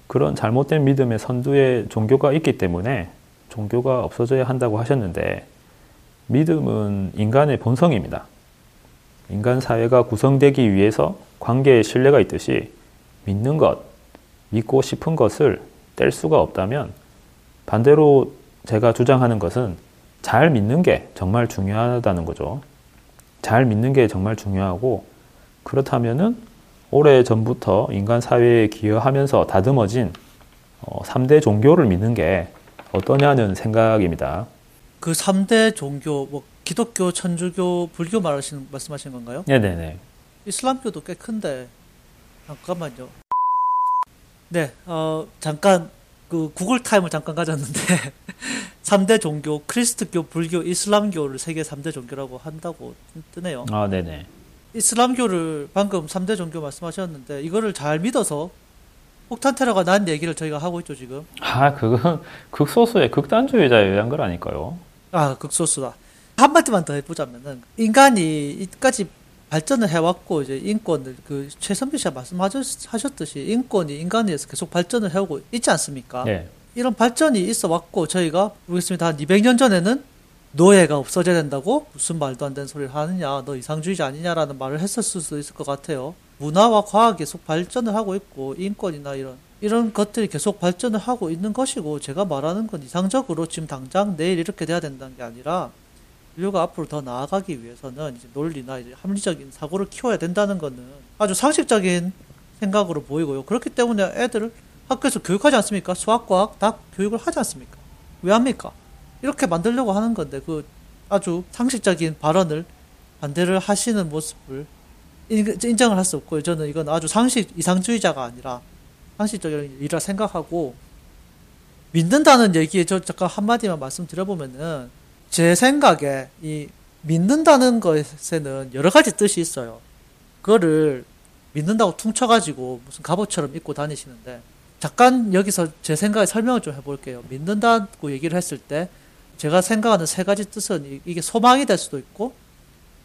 그런 잘못된 믿음의 선두에 종교가 있기 때문에 종교가 없어져야 한다고 하셨는데 믿음은 인간의 본성입니다. 인간 사회가 구성되기 위해서 관계에 신뢰가 있듯이 믿는 것, 믿고 싶은 것을 뗄 수가 없다면 반대로 제가 주장하는 것은 잘 믿는 게 정말 중요하다는 거죠. 잘 믿는 게 정말 중요하고 그렇다면은 오래 전부터 인간 사회에 기여하면서 다듬어진 어, 3대 종교를 믿는 게 어떠냐는 생각입니다. 그 3대 종교, 뭐 기독교, 천주교, 불교 말하시는 말씀하시는 건가요? 네 네 네. 이슬람교도 꽤 큰데 잠깐만요. 네, 어, 잠깐 그 구글 타임을 잠깐 가졌는데 3대 종교, 크리스트교, 불교, 이슬람교를 세계 3대 종교라고 한다고 뜨네요. 아, 네네. 이슬람교를 방금 3대 종교 말씀하셨는데 이거를 잘 믿어서 폭탄 테러가 난 얘기를 저희가 하고 있죠, 지금. 아, 그건 극소수의 극단주의자에 의한 걸 아닐까요? 아, 극소수다. 한마디만 더 해보자면은, 인간이 이까지 발전을 해왔고, 이제 인권을, 그, 최선비 씨가 말씀하셨듯이, 인권이 인간에 서 계속 발전을 해오고 있지 않습니까? 네. 이런 발전이 있어 왔고, 저희가, 모르겠습니다. 한 200년 전에는 노예가 없어져야 된다고? 무슨 말도 안 되는 소리를 하느냐, 너 이상주의자 아니냐라는 말을 했었을 수도 있을 것 같아요. 문화와 과학이 계속 발전을 하고 있고, 인권이나 이런, 이런 것들이 계속 발전을 하고 있는 것이고, 제가 말하는 건 이상적으로 지금 당장 내일 이렇게 돼야 된다는 게 아니라, 인류가 앞으로 더 나아가기 위해서는 이제 논리나 이제 합리적인 사고를 키워야 된다는 거는 아주 상식적인 생각으로 보이고요. 그렇기 때문에 애들을 학교에서 교육하지 않습니까? 수학, 과학 다 교육을 하지 않습니까? 왜 합니까? 이렇게 만들려고 하는 건데 그 아주 상식적인 발언을 반대를 하시는 모습을 인- 인정을 할 수 없고요. 저는 이건 아주 상식 이상주의자가 아니라 상식적인 일이라 생각하고 믿는다는 얘기에 저 잠깐 한마디만 말씀드려보면은 제 생각에 이 믿는다는 것에는 여러 가지 뜻이 있어요. 그거를 믿는다고 퉁쳐가지고 무슨 갑옷처럼 입고 다니시는데 잠깐 여기서 제 생각에 설명을 좀 해볼게요. 믿는다고 얘기를 했을 때 제가 생각하는 세 가지 뜻은 이- 이게 소망이 될 수도 있고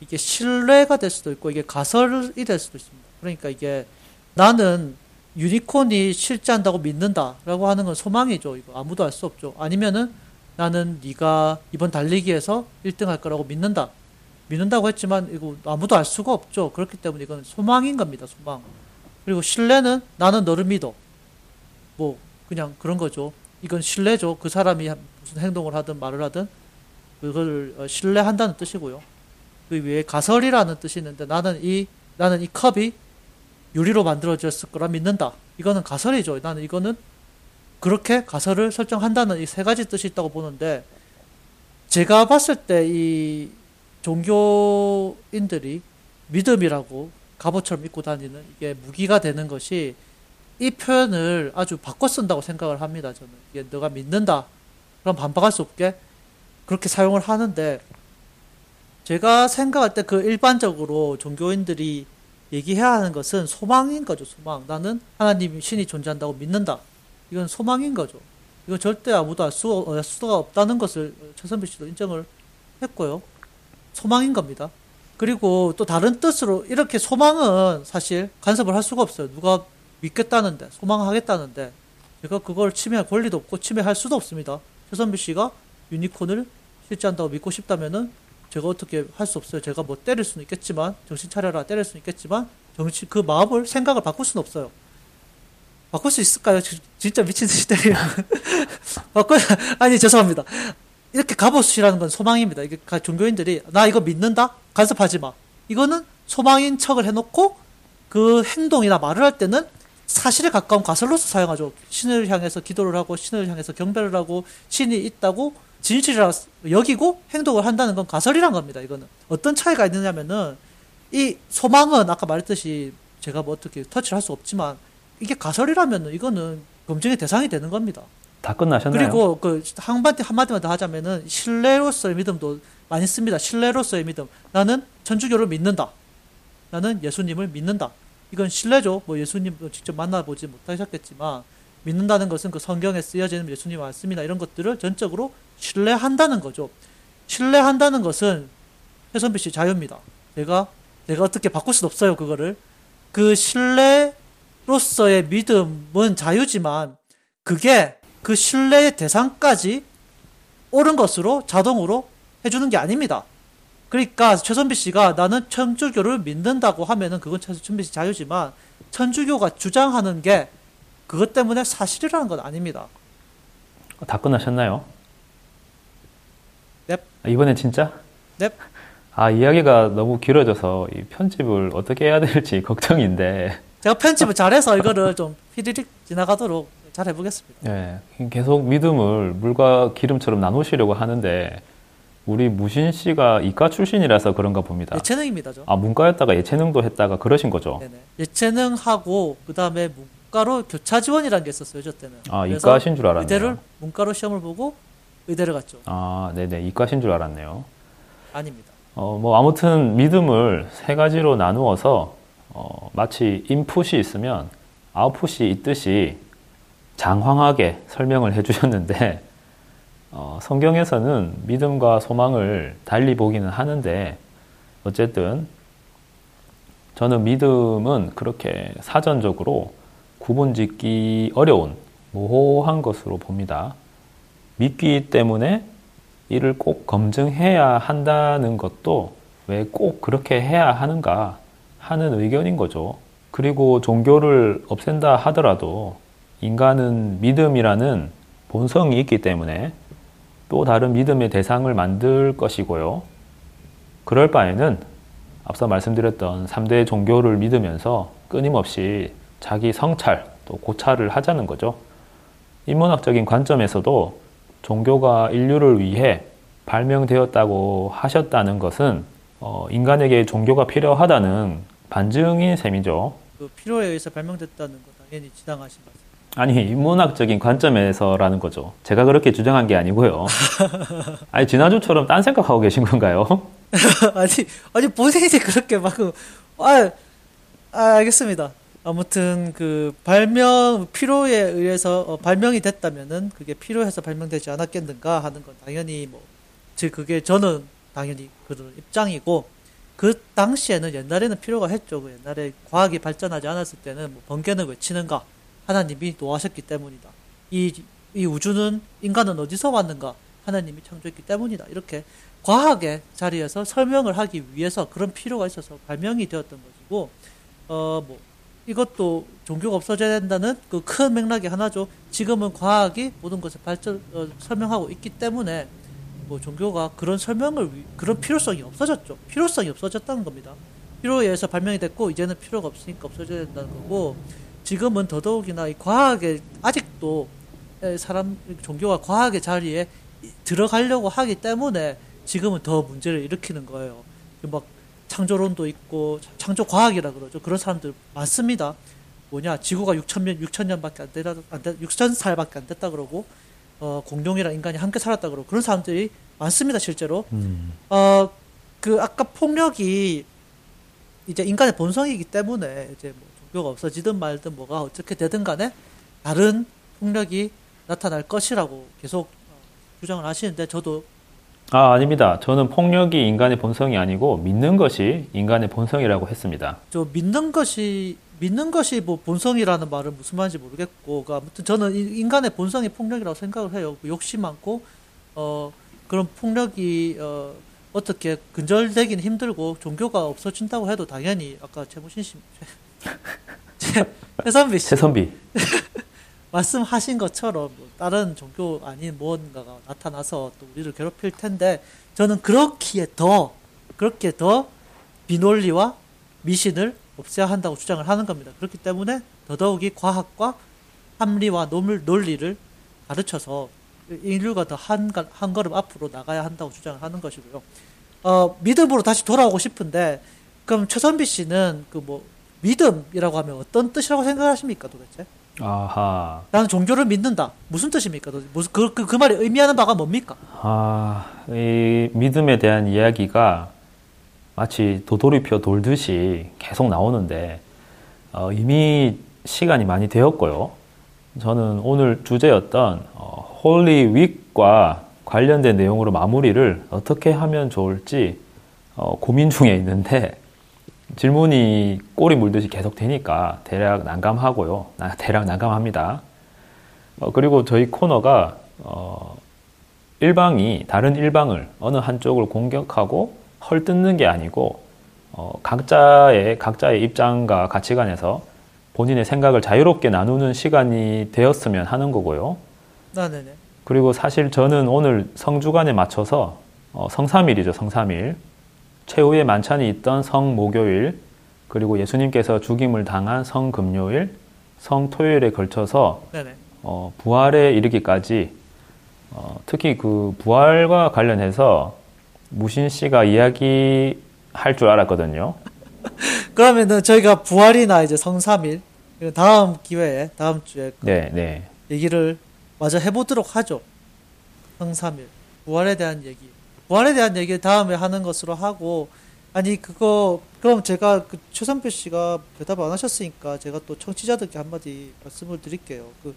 이게 신뢰가 될 수도 있고 이게 가설이 될 수도 있습니다. 그러니까 이게 나는 유니콘이 실제한다고 믿는다라고 하는 건 소망이죠. 이거 아무도 알 수 없죠. 아니면은 나는 네가 이번 달리기에서 1등 할 거라고 믿는다. 믿는다고 했지만 이거 아무도 알 수가 없죠. 그렇기 때문에 이건 소망인 겁니다. 소망. 그리고 신뢰는 나는 너를 믿어. 뭐 그냥 그런 거죠. 이건 신뢰죠. 그 사람이 무슨 행동을 하든 말을 하든 그걸 어, 신뢰한다는 뜻이고요. 그 위에 가설이라는 뜻이 있는데 나는 이 나는 이 컵이 유리로 만들어졌을 거라 믿는다. 이거는 가설이죠. 나는 이거는 그렇게 가설을 설정한다는 이 세 가지 뜻이 있다고 보는데 제가 봤을 때 이 종교인들이 믿음이라고 갑옷처럼 입고 다니는 이게 무기가 되는 것이 이 표현을 아주 바꿔 쓴다고 생각을 합니다. 저는 이게 너가 믿는다. 그럼 반박할 수 없게 그렇게 사용을 하는데 제가 생각할 때 그 일반적으로 종교인들이 얘기해야 하는 것은 소망인 거죠. 소망. 나는 하나님 신이 존재한다고 믿는다. 이건 소망인 거죠. 이건 절대 아무도 알, 수, 알 수가 없다는 것을 최선배 씨도 인정을 했고요. 소망인 겁니다. 그리고 또 다른 뜻으로 이렇게 소망은 사실 간섭을 할 수가 없어요. 누가 믿겠다는데, 소망하겠다는데, 제가 그걸 침해할 권리도 없고 침해할 수도 없습니다. 최선배 씨가 유니콘을 실제한다고 믿고 싶다면은 제가 어떻게 할 수 없어요. 제가 뭐 때릴 수는 있겠지만, 정신 차려라 때릴 수는 있겠지만, 정신, 그 마음을, 생각을 바꿀 수는 없어요. 바꿀 수 있을까요? 지- 진짜 미친 듯이 때리면. 바꿀, 아니, 죄송합니다. 이렇게 갑옷이라는 건 소망입니다. 이게 가- 종교인들이, 나 이거 믿는다? 간섭하지 마. 이거는 소망인 척을 해놓고, 그 행동이나 말을 할 때는 사실에 가까운 가설로서 사용하죠. 신을 향해서 기도를 하고, 신을 향해서 경배를 하고, 신이 있다고 진실이라 여기고 행동을 한다는 건 가설이란 겁니다. 이거는. 어떤 차이가 있느냐면은, 이 소망은 아까 말했듯이 제가 뭐 어떻게 터치를 할 수 없지만, 이게 가설이라면 이거는 검증의 대상이 되는 겁니다. 다 끝나셨나요? 그리고 그 한마디 한마디만 더 하자면은 신뢰로서의 믿음도 많이 씁니다. 신뢰로서의 믿음. 나는 천주교를 믿는다. 나는 예수님을 믿는다. 이건 신뢰죠. 뭐 예수님 직접 만나보지 못하셨겠지만 믿는다는 것은 그 성경에 쓰여지는 예수님 말씀이나 이런 것들을 전적으로 신뢰한다는 거죠. 신뢰한다는 것은 해선비 씨 자유입니다. 내가 내가 어떻게 바꿀 수는 없어요. 그거를 그 신뢰 로서의 믿음은 자유지만 그게 그 신뢰의 대상까지 옳은 것으로 자동으로 해주는 게 아닙니다. 그러니까 최선비 씨가 나는 천주교를 믿는다고 하면은 그건 최선비 씨 자유지만 천주교가 주장하는 게 그것 때문에 사실이라는 건 아닙니다. 다 끝나셨나요? 넵. 아, 이번엔 진짜? 넵. 아, 이야기가 너무 길어져서 이 편집을 어떻게 해야 될지 걱정인데, 제가 편집을 잘해서 이거를 좀 휘리릭 지나가도록 잘 해보겠습니다. 예, 계속 믿음을 물과 기름처럼 나누시려고 하는데, 우리 무신 씨가 이과 출신이라서 그런가 봅니다. 예체능입니다, 저. 아, 문과였다가 예체능도 했다가 그러신 거죠? 네네. 예체능하고 그 다음에 문과로 교차 지원이라는 게 있었어요, 저 때는. 아, 이과 하신 줄 알았네요. 의대를 문과로 시험을 보고 의대를 갔죠. 아, 네네. 이과신 줄 알았네요. 아닙니다. 어, 뭐, 아무튼 믿음을 세 가지로 나누어서, 어, 마치 인풋이 있으면 아웃풋이 있듯이 장황하게 설명을 해 주셨는데, 어, 성경에서는 믿음과 소망을 달리 보기는 하는데, 어쨌든, 저는 믿음은 그렇게 사전적으로 구분 짓기 어려운 모호한 것으로 봅니다. 믿기 때문에 이를 꼭 검증해야 한다는 것도 왜 꼭 그렇게 해야 하는가 하는 의견인 거죠. 그리고 종교를 없앤다 하더라도 인간은 믿음이라는 본성이 있기 때문에 또 다른 믿음의 대상을 만들 것이고요. 그럴 바에는 앞서 말씀드렸던 3대 종교를 믿으면서 끊임없이 자기 성찰 또 고찰을 하자는 거죠. 인문학적인 관점에서도 종교가 인류를 위해 발명되었다고 하셨다는 것은 어, 인간에게 종교가 필요하다는 반증인 셈이죠. 그 필요에 의해서 발명됐다는 거 당연히 지당하신 말씀. 아니 인문학적인 관점에서라는 거죠. 제가 그렇게 주장한 게 아니고요. 아니 지난주처럼 딴 생각하고 계신 건가요? 아니 아니 본인이 그렇게 막 아, 아 알겠습니다. 아무튼 그 발명 필요에 의해서 어, 발명이 됐다면은 그게 필요해서 발명되지 않았겠는가 하는 건 당연히 뭐 즉 그게 저는 당연히 그런 입장이고 그 당시에는 옛날에는 필요가 했죠. 그 옛날에 과학이 발전하지 않았을 때는 뭐 번개는 왜 치는가 하나님이 노하셨기 때문이다. 이, 이 우주는 인간은 어디서 왔는가 하나님이 창조했기 때문이다. 이렇게 과학의 자리에서 설명을 하기 위해서 그런 필요가 있어서 발명이 되었던 것이고 어 뭐 이것도 종교가 없어져야 된다는 그 큰 맥락이 하나죠. 지금은 과학이 모든 것을 발전 어, 설명하고 있기 때문에 뭐 종교가 그런 설명을 위- 그런 필요성이 없어졌죠. 필요성이 없어졌다는 겁니다. 필요에 의해서 발명이 됐고 이제는 필요가 없으니까 없어져야 된다는 거고 지금은 더더욱이나 이 과학에 아직도 에, 사람 종교가 과학의 자리에 이- 들어가려고 하기 때문에 지금은 더 문제를 일으키는 거예요. 막 창조론도 있고 차- 창조 과학이라 그러죠. 그런 사람들 많습니다. 뭐냐 지구가 6천 년 6천 년밖에 안 되다 안 돼, 6천 살밖에 안 됐다 그러고 어 공룡이랑 인간이 함께 살았다 그러고 그런 사람들이 많습니다 실제로. 어그 아까 폭력이 이제 인간의 본성이기 때문에 이제 뭐 종교가 없어지든 말든 뭐가 어떻게 되든 간에 다른 폭력이 나타날 것이라고 계속 어, 주장을 하시는데 저도 아, 아닙니다. 저는 폭력이 인간의 본성이 아니고 믿는 것이 인간의 본성이라고 했습니다. 저 믿는 것이 믿는 것이 뭐 본성이라는 말은 무슨 말인지 모르겠고 그 아무튼 저는 이- 인간의 본성이 폭력이라고 생각을 해요. 그 욕심 많고 어 그런 폭력이 어 어떻게 근절되기는 힘들고 종교가 없어진다고 해도 당연히 아까 최무신 씨 최- 최선비 씨 최선비. 말씀하신 것처럼 뭐 다른 종교 아닌 무언가가 나타나서 또 우리를 괴롭힐 텐데 저는 그렇기에 더 그렇게 더 비논리와 미신을 없애야 한다고 주장을 하는 겁니다. 그렇기 때문에 더더욱이 과학과 합리와 논- 논리를 가르쳐서 인류가 더 한 한 걸음 앞으로 나가야 한다고 주장을 하는 것이고요. 어, 믿음으로 다시 돌아오고 싶은데 그럼 최선비 씨는 그 뭐 믿음이라고 하면 어떤 뜻이라고 생각하십니까 도대체? 아하. 나는 종교를 믿는다. 무슨 뜻입니까? 도대체? 무슨 그, 그, 그 말이 의미하는 바가 뭡니까? 아, 이 믿음에 대한 이야기가 마치 도돌이표 돌듯이 계속 나오는데 어, 이미 시간이 많이 되었고요. 저는 오늘 주제였던 어, Holy Week과 관련된 내용으로 마무리를 어떻게 하면 좋을지 어, 고민 중에 있는데 질문이 꼬리 물듯이 계속 되니까 대략 난감하고요. 나- 대략 난감합니다. 어, 그리고 저희 코너가 어, 일방이 다른 일방을 어느 한쪽을 공격하고 헐뜯는 게 아니고 어, 각자의 각자의 입장과 가치관에서 본인의 생각을 자유롭게 나누는 시간이 되었으면 하는 거고요. 아, 네네. 그리고 사실 저는 오늘 성주간에 맞춰서 어, 성삼일이죠, 성삼일. 최후의 만찬이 있던 성목요일, 그리고 예수님께서 죽임을 당한 성금요일, 성토요일에 걸쳐서. 어, 부활에 이르기까지 어, 특히 그 부활과 관련해서 무신 씨가 이야기할 줄 알았거든요. 그러면은 저희가 부활이나 이제 성삼일 다음 기회에 다음 주에 그 네, 네. 얘기를 마저 해보도록 하죠. 성삼일 부활에 대한 얘기 부활에 대한 얘기 다음에 하는 것으로 하고 아니 그거 그럼 제가 그 최선배 씨가 대답 안 하셨으니까 제가 또 청취자들께 한마디 말씀을 드릴게요. 그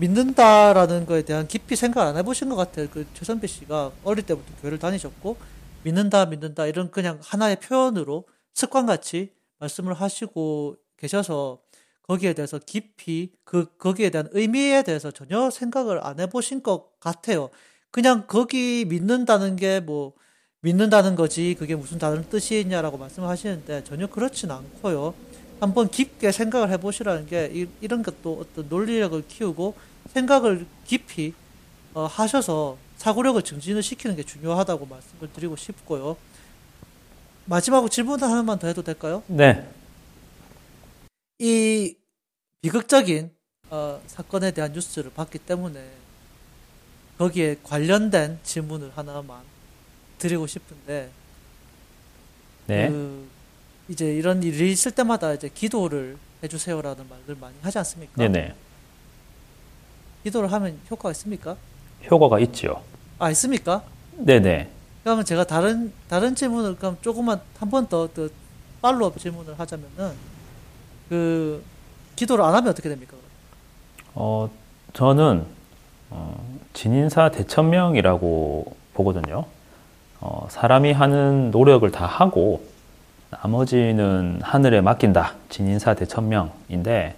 믿는다라는 거에 대한 깊이 생각 안 해보신 것 같아요. 그 최선배 씨가 어릴 때부터 교회를 다니셨고 믿는다 믿는다 이런 그냥 하나의 표현으로 습관같이 말씀을 하시고 계셔서 거기에 대해서 깊이 그 거기에 대한 의미에 대해서 전혀 생각을 안 해보신 것 같아요. 그냥 거기 믿는다는 게 뭐 믿는다는 거지 그게 무슨 다른 뜻이 있냐라고 말씀을 하시는데 전혀 그렇진 않고요. 한번 깊게 생각을 해보시라는 게 이, 이런 것도 어떤 논리력을 키우고 생각을 깊이 어, 하셔서 사고력을 증진을 시키는 게 중요하다고 말씀을 드리고 싶고요. 마지막으로 질문 하나만 더 해도 될까요? 네. 이 비극적인 어, 사건에 대한 뉴스를 봤기 때문에 거기에 관련된 질문을 하나만 드리고 싶은데 네. 그 이제 이런 일이 있을 때마다 이제 기도를 해주세요라는 말들 많이 하지 않습니까? 네네. 기도를 하면 효과가 있습니까? 효과가 있죠. 아 있습니까? 네네. 그러면 제가 다른 다른 질문을 그럼 조금만 한 번 더 더 팔로업 질문을 하자면은 그 기도를 안 하면 어떻게 됩니까? 어, 저는 어, 진인사 대천명이라고 보거든요. 어, 사람이 하는 노력을 다 하고 나머지는 하늘에 맡긴다. 진인사 대천명인데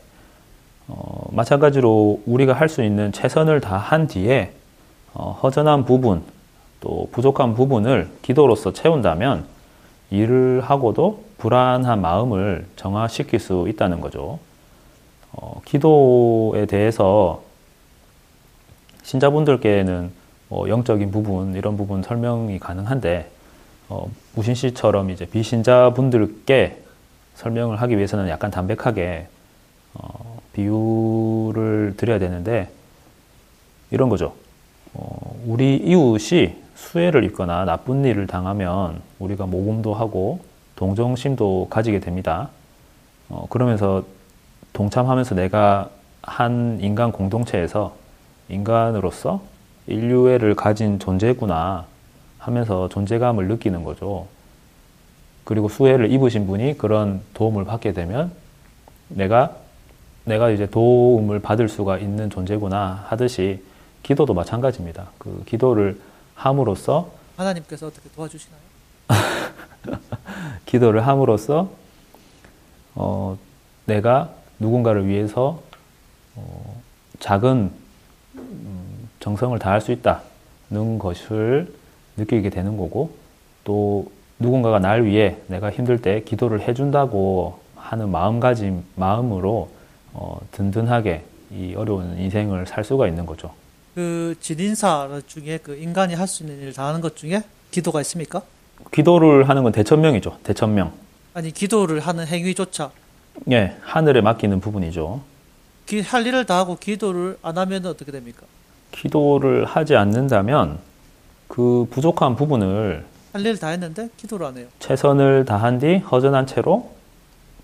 어, 마찬가지로 우리가 할 수 있는 최선을 다한 뒤에 어, 허전한 부분 또 부족한 부분을 기도로서 채운다면 일을 하고도 불안한 마음을 정화시킬 수 있다는 거죠. 어, 기도에 대해서 신자분들께는 뭐 영적인 부분 이런 부분 설명이 가능한데 어, 무신 씨처럼 이제 비신자분들께 설명을 하기 위해서는 약간 담백하게 어, 비유를 드려야 되는데 이런 거죠. 어, 우리 이웃이 수해를 입거나 나쁜 일을 당하면 우리가 모금도 하고 동정심도 가지게 됩니다. 어, 그러면서 동참하면서 내가 한 인간 공동체에서 인간으로서 인류애를 가진 존재구나 하면서 존재감을 느끼는 거죠. 그리고 수혜를 입으신 분이 그런 도움을 받게 되면 내가 내가 이제 도움을 받을 수가 있는 존재구나 하듯이 기도도 마찬가지입니다. 그 기도를 함으로써 하나님께서 어떻게 도와주시나요? 기도를 함으로써 어, 내가 누군가를 위해서 어, 작은 음, 정성을 다할 수 있다는 것을 느끼게 되는 거고 또 누군가가 날 위해 내가 힘들 때 기도를 해준다고 하는 마음가짐 마음으로 어, 든든하게 이 어려운 인생을 살 수가 있는 거죠. 그 진인사 중에 그 인간이 할 수 있는 일을 다 하는 것 중에 기도가 있습니까? 기도를 하는 건 대천명이죠. 대천명. 아니 기도를 하는 행위조차 예, 하늘에 맡기는 부분이죠. 기, 할 일을 다 하고 기도를 안 하면 어떻게 됩니까? 기도를 하지 않는다면 그 부족한 부분을 할 일을 다 했는데 기도를 안 해요. 최선을 다한 뒤 허전한 채로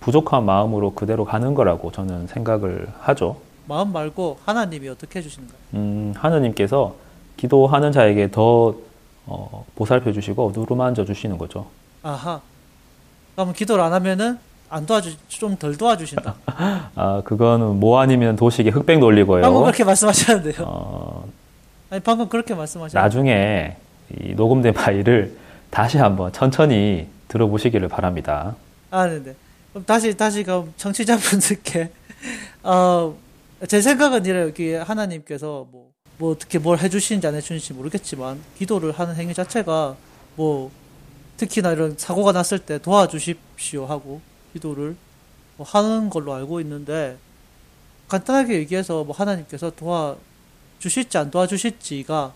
부족한 마음으로 그대로 가는 거라고 저는 생각을 하죠. 마음 말고 하나님이 어떻게 해주시는가요? 음, 하느님께서 기도하는 자에게 더 어, 보살펴 주시고 누르만져 주시는 거죠. 아하. 그러면 기도를 안 하면은 안 도와주 좀 덜 도와주신다. 아, 그거는 뭐 아니면 도식의 흑백 논리고요. 방금 그렇게 말씀하셨는데요. 어, 아니 방금 그렇게 말씀하셨는데. 나중에 이 녹음된 파일을 다시 한번 천천히 들어보시기를 바랍니다. 아, 네네. 그럼 다시 다시 그럼 청취자분들께 어, 제 생각은 이래요. 하나님께서 뭐, 뭐 어떻게 뭘 해주시는지 안 해주시는지 모르겠지만 기도를 하는 행위 자체가 뭐 특히나 이런 사고가 났을 때 도와주십시오 하고 기도를 뭐 하는 걸로 알고 있는데 간단하게 얘기해서 뭐 하나님께서 도와주실지 안 도와주실지가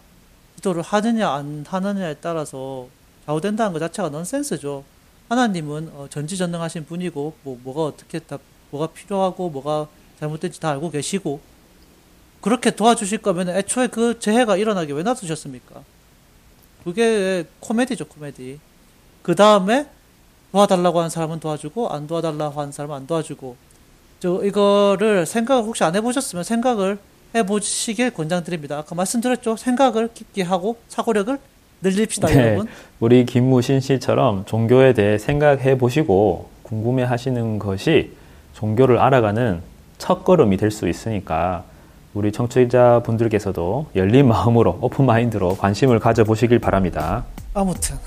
기도를 하느냐 안 하느냐에 따라서 좌우된다는 것 자체가 넌센스죠. 하나님은 어, 전지전능하신 분이고 뭐 뭐가 어떻게 다 뭐가 필요하고 뭐가 잘못된지 다 알고 계시고 그렇게 도와주실 거면 애초에 그 재해가 일어나게 왜 놔두셨습니까? 그게 코미디죠 코미디. 그 다음에 도와달라고 하는 사람은 도와주고 안 도와달라고 하는 사람은 안 도와주고 저 이거를 생각을 혹시 안 해보셨으면 생각을 해보시길 권장드립니다. 아까 말씀드렸죠. 생각을 깊게 하고 사고력을 늘립시다, 네. 여러분. 우리 김무신 씨처럼 종교에 대해 생각해 보시고 궁금해 하시는 것이 종교를 알아가는 첫 걸음이 될 수 있으니까 우리 청취자 분들께서도 열린 마음으로 오픈 마인드로 관심을 가져 보시길 바랍니다. 아무튼.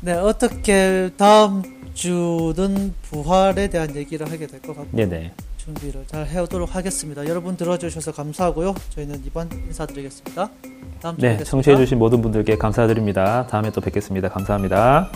네, 어떻게 다음 주는 부활에 대한 얘기를 하게 될 것 같고 네네. 준비를 잘 해오도록 하겠습니다. 여러분 들어주셔서 감사하고요. 저희는 이번 인사드리겠습니다. 다음 주에 네, 뵙겠습니다. 청취해주신 모든 분들께 감사드립니다. 다음에 또 뵙겠습니다. 감사합니다.